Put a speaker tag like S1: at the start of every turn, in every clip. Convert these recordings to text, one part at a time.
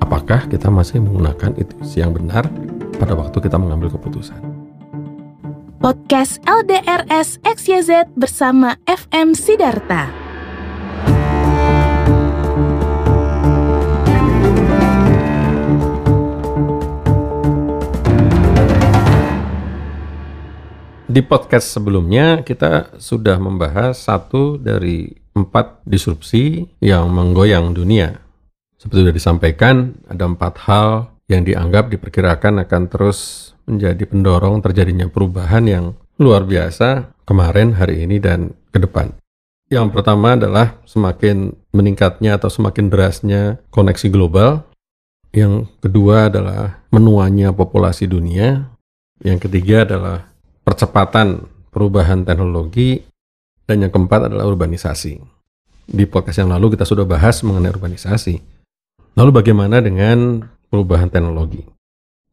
S1: apakah kita masih menggunakan intuisi yang benar pada waktu kita mengambil keputusan.
S2: Podcast LDRS XYZ bersama FM Sidarta.
S1: Di podcast sebelumnya kita sudah membahas satu dari empat disrupsi yang menggoyang dunia. Seperti sudah disampaikan, ada empat hal yang dianggap diperkirakan akan terus menjadi pendorong terjadinya perubahan yang luar biasa kemarin, hari ini, dan ke depan. Yang pertama adalah semakin meningkatnya atau semakin derasnya koneksi global. Yang kedua adalah menuanya populasi dunia. Yang ketiga adalah percepatan perubahan teknologi, dan yang keempat adalah urbanisasi. Di podcast yang lalu kita sudah bahas mengenai urbanisasi. Lalu bagaimana dengan perubahan teknologi?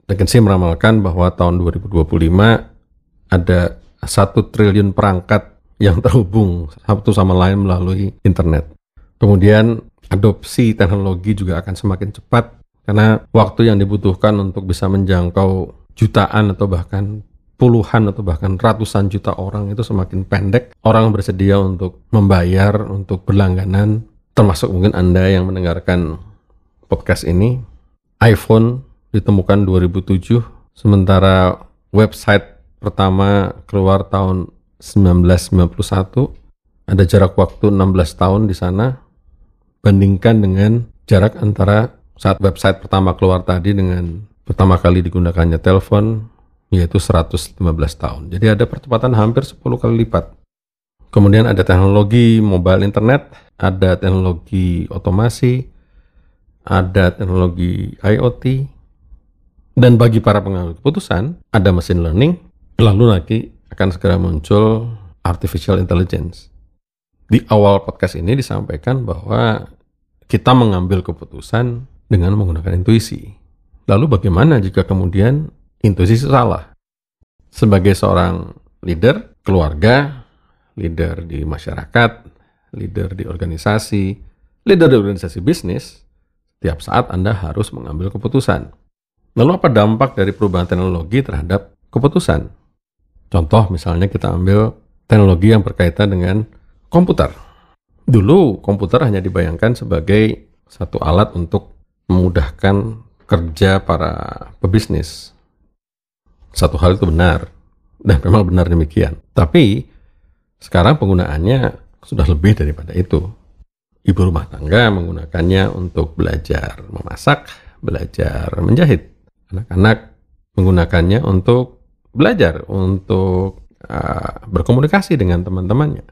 S1: McKinsey meramalkan bahwa tahun 2025 ada satu triliun perangkat yang terhubung satu sama lain melalui internet. Kemudian adopsi teknologi juga akan semakin cepat karena waktu yang dibutuhkan untuk bisa menjangkau jutaan atau bahkan puluhan atau bahkan ratusan juta orang itu semakin pendek. Orang bersedia untuk membayar, untuk berlangganan, termasuk mungkin Anda yang mendengarkan podcast ini. iPhone ditemukan 2007, sementara website pertama keluar tahun 1991. Ada jarak waktu 16 tahun di sana. Bandingkan dengan jarak antara saat website pertama keluar tadi dengan pertama kali digunakannya telepon yaitu 115 tahun. Jadi ada percepatan hampir 10 kali lipat. Kemudian ada teknologi mobile internet, ada teknologi otomasi, ada teknologi IoT, dan bagi para pengambil keputusan, ada machine learning, lalu nanti akan segera muncul artificial intelligence. Di awal podcast ini disampaikan bahwa kita mengambil keputusan dengan menggunakan intuisi. Lalu bagaimana jika kemudian intuisi salah. Sebagai seorang leader, keluarga, leader di masyarakat, leader di organisasi, leader di organisasi bisnis, tiap saat Anda harus mengambil keputusan. Lalu apa dampak dari perubahan teknologi terhadap keputusan? Contoh misalnya kita ambil teknologi yang berkaitan dengan komputer. Dulu komputer hanya dibayangkan sebagai satu alat untuk memudahkan kerja para pebisnis, satu hal itu benar dan memang benar demikian. Tapi sekarang penggunaannya sudah lebih daripada itu. Ibu rumah tangga menggunakannya untuk belajar memasak, belajar menjahit. Anak-anak menggunakannya untuk belajar, untuk uh, berkomunikasi dengan teman-temannya.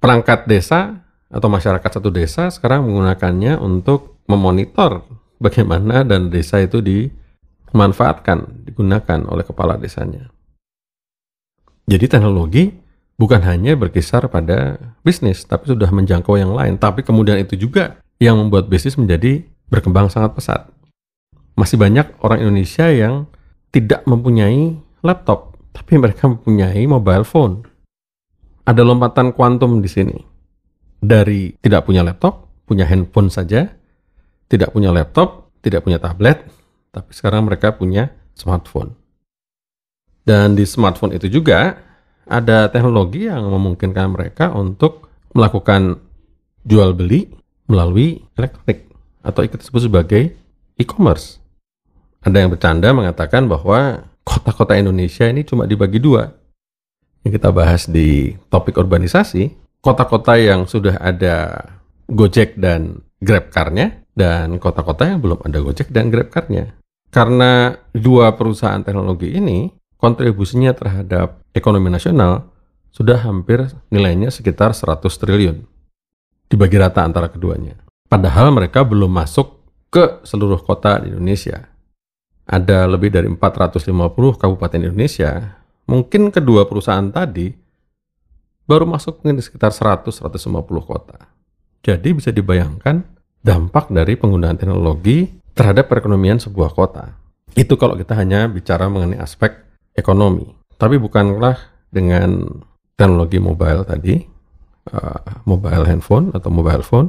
S1: Perangkat desa atau masyarakat satu desa sekarang menggunakannya untuk memonitor bagaimana dan desa itu di dimanfaatkan, digunakan oleh kepala desanya. Jadi teknologi bukan hanya berkisar pada bisnis, tapi sudah menjangkau yang lain. Tapi kemudian itu juga yang membuat bisnis menjadi berkembang sangat pesat. Masih banyak orang Indonesia yang tidak mempunyai laptop, tapi mereka mempunyai mobile phone. Ada lompatan kuantum di sini. Dari tidak punya laptop, punya handphone saja, tidak punya laptop, tidak punya tablet, tapi sekarang mereka punya smartphone. Dan di smartphone itu juga ada teknologi yang memungkinkan mereka untuk melakukan jual beli melalui elektronik atau ikut disebut sebagai e-commerce. Ada yang bercanda mengatakan bahwa kota-kota Indonesia ini cuma dibagi dua. Yang kita bahas di topik urbanisasi, kota-kota yang sudah ada Gojek dan GrabCar-nya dan kota-kota yang belum ada Gojek dan GrabCar-nya. Karena dua perusahaan teknologi ini kontribusinya terhadap ekonomi nasional sudah hampir nilainya sekitar 100 triliun. Dibagi rata antara keduanya. Padahal mereka belum masuk ke seluruh kota di Indonesia. Ada lebih dari 450 kabupaten Indonesia. Mungkin kedua perusahaan tadi baru masuk mungkin di sekitar 100-150 kota. Jadi bisa dibayangkan dampak dari penggunaan teknologi terhadap perekonomian sebuah kota. Itu kalau kita hanya bicara mengenai aspek ekonomi. Tapi bukanlah dengan teknologi mobile tadi, uh, mobile handphone atau mobile phone,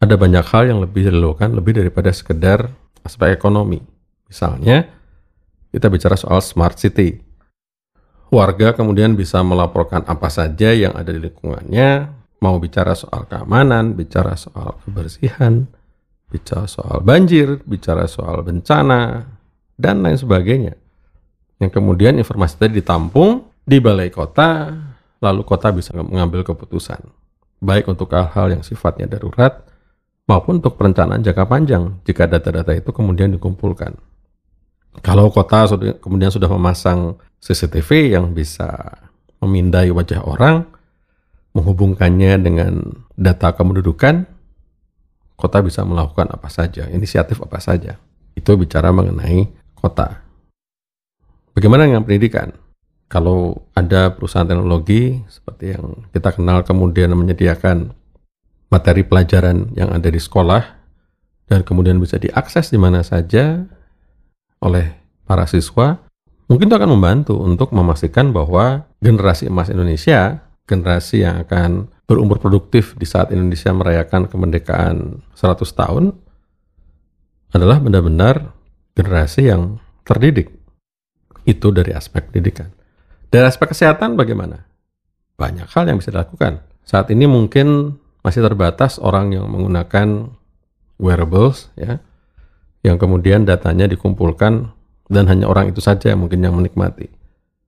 S1: ada banyak hal yang lebih dilakukan lebih daripada sekedar aspek ekonomi. Misalnya, kita bicara soal smart city. Warga kemudian bisa melaporkan apa saja yang ada di lingkungannya, mau bicara soal keamanan, bicara soal kebersihan, bicara soal banjir, bicara soal bencana, dan lain sebagainya. Yang kemudian informasi tadi ditampung di balai kota, lalu kota bisa mengambil keputusan. Baik untuk hal-hal yang sifatnya darurat, maupun untuk perencanaan jangka panjang jika data-data itu kemudian dikumpulkan. Kalau kota sudah, kemudian sudah memasang CCTV yang bisa memindai wajah orang, menghubungkannya dengan data kependudukan, kota bisa melakukan apa saja, inisiatif apa saja. Itu bicara mengenai kota. Bagaimana dengan pendidikan? Kalau ada perusahaan teknologi seperti yang kita kenal kemudian menyediakan materi pelajaran yang ada di sekolah dan kemudian bisa diakses di mana saja oleh para siswa, mungkin itu akan membantu untuk memastikan bahwa generasi emas Indonesia, generasi yang akan berumur produktif di saat Indonesia merayakan kemerdekaan 100 tahun, adalah benar-benar generasi yang terdidik. Itu dari aspek pendidikan. Dari aspek kesehatan bagaimana? Banyak hal yang bisa dilakukan. Saat ini mungkin masih terbatas orang yang menggunakan wearables ya yang kemudian datanya dikumpulkan dan hanya orang itu saja yang mungkin yang menikmati.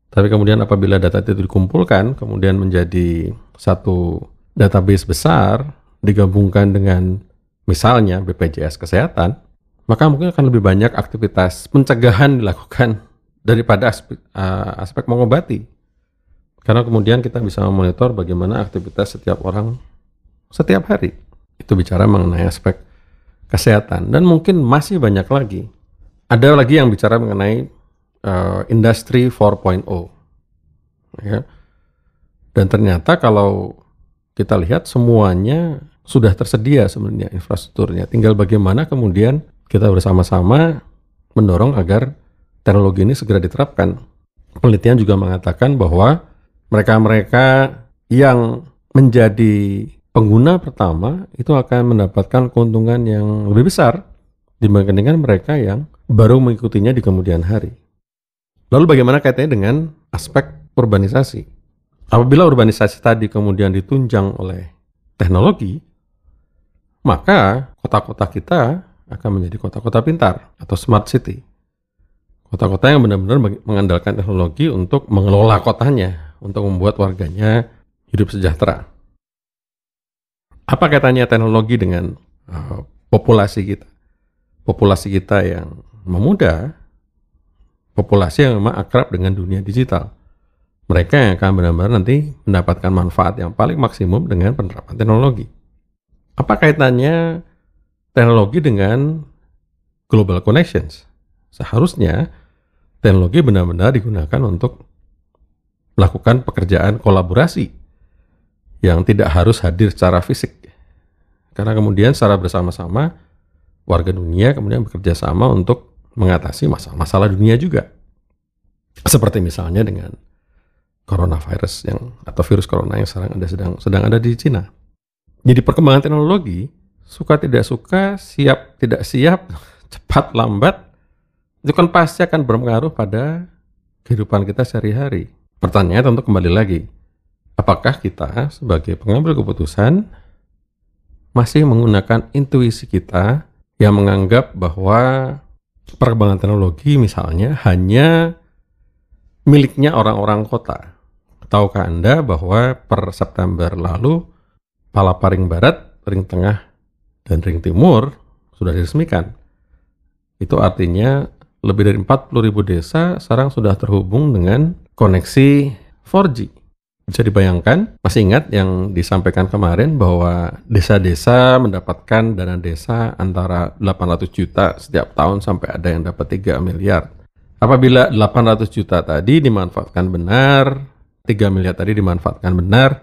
S1: Tapi kemudian apabila data itu dikumpulkan kemudian menjadi satu database besar digabungkan dengan misalnya BPJS kesehatan, maka mungkin akan lebih banyak aktivitas pencegahan dilakukan daripada aspek, uh, aspek mengobati. Karena kemudian kita bisa memonitor bagaimana aktivitas setiap orang setiap hari. Itu bicara mengenai aspek kesehatan dan mungkin masih banyak lagi. Ada lagi yang bicara mengenai uh, industri 4.0. Ya. Dan ternyata kalau kita lihat semuanya sudah tersedia sebenarnya infrastrukturnya. Tinggal bagaimana kemudian kita bersama-sama mendorong agar teknologi ini segera diterapkan. Penelitian juga mengatakan bahwa mereka-mereka yang menjadi pengguna pertama itu akan mendapatkan keuntungan yang lebih besar dibandingkan mereka yang baru mengikutinya di kemudian hari. Lalu bagaimana kaitannya dengan aspek urbanisasi? Apabila urbanisasi tadi kemudian ditunjang oleh teknologi, maka kota-kota kita akan menjadi kota-kota pintar atau smart city. Kota-kota yang benar-benar mengandalkan teknologi untuk mengelola kotanya, untuk membuat warganya hidup sejahtera. Apa katanya teknologi dengan uh, populasi kita? Populasi kita yang memuda, populasi yang memang akrab dengan dunia digital. Mereka yang akan benar-benar nanti mendapatkan manfaat yang paling maksimum dengan penerapan teknologi. Apa kaitannya teknologi dengan global connections? Seharusnya teknologi benar-benar digunakan untuk melakukan pekerjaan kolaborasi yang tidak harus hadir secara fisik. Karena kemudian secara bersama-sama warga dunia kemudian bekerja sama untuk mengatasi masalah-masalah dunia juga. Seperti misalnya dengan coronavirus yang atau virus corona yang sekarang ada sedang sedang ada di Cina. Jadi perkembangan teknologi suka tidak suka, siap tidak siap, cepat lambat itu kan pasti akan berpengaruh pada kehidupan kita sehari-hari. Pertanyaannya tentu kembali lagi, apakah kita sebagai pengambil keputusan masih menggunakan intuisi kita yang menganggap bahwa perkembangan teknologi misalnya hanya miliknya orang-orang kota. Tahukah Anda bahwa per September lalu Palaparing Barat, Ring Tengah, dan Ring Timur sudah diresmikan. Itu artinya lebih dari 40 ribu desa sekarang sudah terhubung dengan koneksi 4G. Bisa dibayangkan, masih ingat yang disampaikan kemarin bahwa desa-desa mendapatkan dana desa antara 800 juta setiap tahun sampai ada yang dapat 3 miliar. Apabila 800 juta tadi dimanfaatkan benar, 3 miliar tadi dimanfaatkan benar,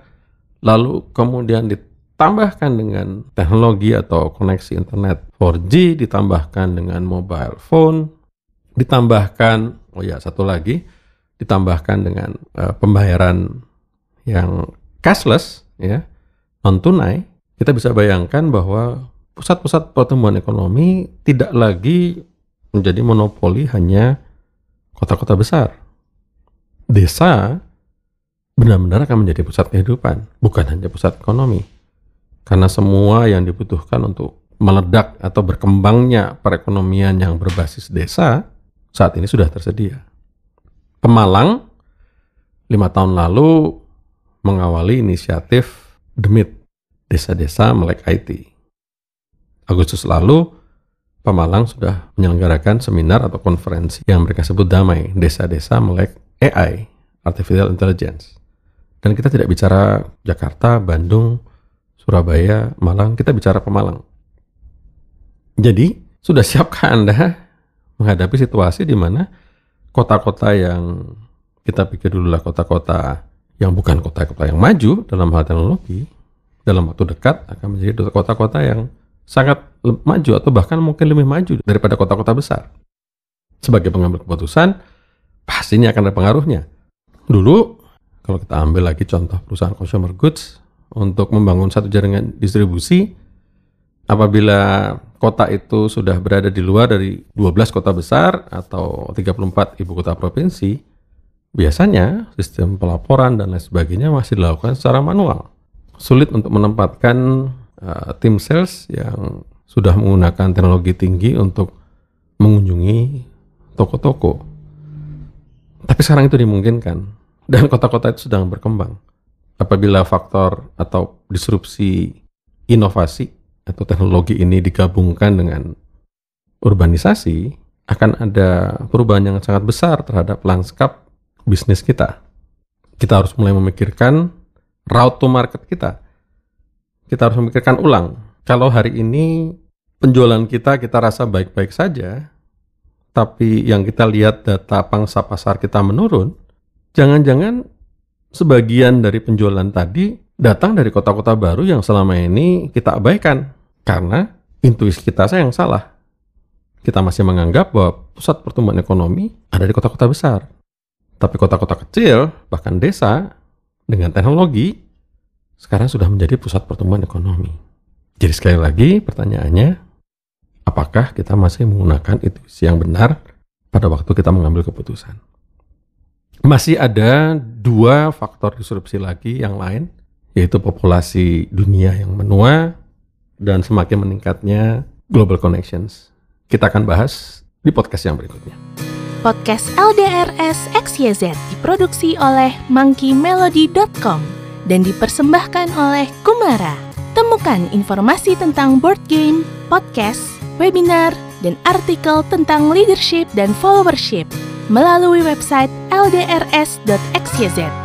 S1: lalu kemudian ditambahkan dengan teknologi atau koneksi internet 4G, ditambahkan dengan mobile phone, ditambahkan, oh ya satu lagi, ditambahkan dengan uh, pembayaran yang cashless ya non tunai kita bisa bayangkan bahwa pusat-pusat pertumbuhan ekonomi tidak lagi menjadi monopoli hanya kota-kota besar. Desa benar-benar akan menjadi pusat kehidupan, bukan hanya pusat ekonomi. Karena semua yang dibutuhkan untuk meledak atau berkembangnya perekonomian yang berbasis desa saat ini sudah tersedia. Pemalang lima tahun lalu mengawali inisiatif Demit, Desa-Desa Melek IT. Agustus lalu, Pemalang sudah menyelenggarakan seminar atau konferensi yang mereka sebut damai, Desa-Desa Melek AI, Artificial Intelligence. Dan kita tidak bicara Jakarta, Bandung, Surabaya, Malang, kita bicara Pemalang. Jadi, sudah siapkah Anda menghadapi situasi di mana kota-kota yang kita pikir dulu lah kota-kota yang bukan kota-kota yang maju dalam hal teknologi, dalam waktu dekat akan menjadi kota-kota yang sangat maju atau bahkan mungkin lebih maju daripada kota-kota besar. Sebagai pengambil keputusan, pastinya akan ada pengaruhnya. Dulu kalau kita ambil lagi contoh perusahaan consumer goods untuk membangun satu jaringan distribusi, apabila kota itu sudah berada di luar dari 12 kota besar atau 34 ibu kota provinsi, biasanya sistem pelaporan dan lain sebagainya masih dilakukan secara manual. Sulit untuk menempatkan uh, tim sales yang sudah menggunakan teknologi tinggi untuk mengunjungi toko-toko. Tapi sekarang itu dimungkinkan dan kota-kota itu sedang berkembang. Apabila faktor atau disrupsi inovasi atau teknologi ini digabungkan dengan urbanisasi, akan ada perubahan yang sangat besar terhadap lanskap bisnis kita. Kita harus mulai memikirkan route to market kita. Kita harus memikirkan ulang. Kalau hari ini penjualan kita kita rasa baik-baik saja, tapi yang kita lihat data pangsa pasar kita menurun, Jangan-jangan sebagian dari penjualan tadi datang dari kota-kota baru yang selama ini kita abaikan karena intuisi kita yang salah. Kita masih menganggap bahwa pusat pertumbuhan ekonomi ada di kota-kota besar. Tapi kota-kota kecil, bahkan desa, dengan teknologi, sekarang sudah menjadi pusat pertumbuhan ekonomi. Jadi sekali lagi pertanyaannya, apakah kita masih menggunakan intuisi yang benar pada waktu kita mengambil keputusan? Masih ada dua faktor disrupsi lagi yang lain, yaitu populasi dunia yang menua dan semakin meningkatnya global connections. Kita akan bahas di podcast yang berikutnya.
S2: Podcast LDRS XYZ diproduksi oleh monkeymelody.com dan dipersembahkan oleh Kumara. Temukan informasi tentang board game, podcast, webinar, dan artikel tentang leadership dan followership melalui website ldrs.xyz.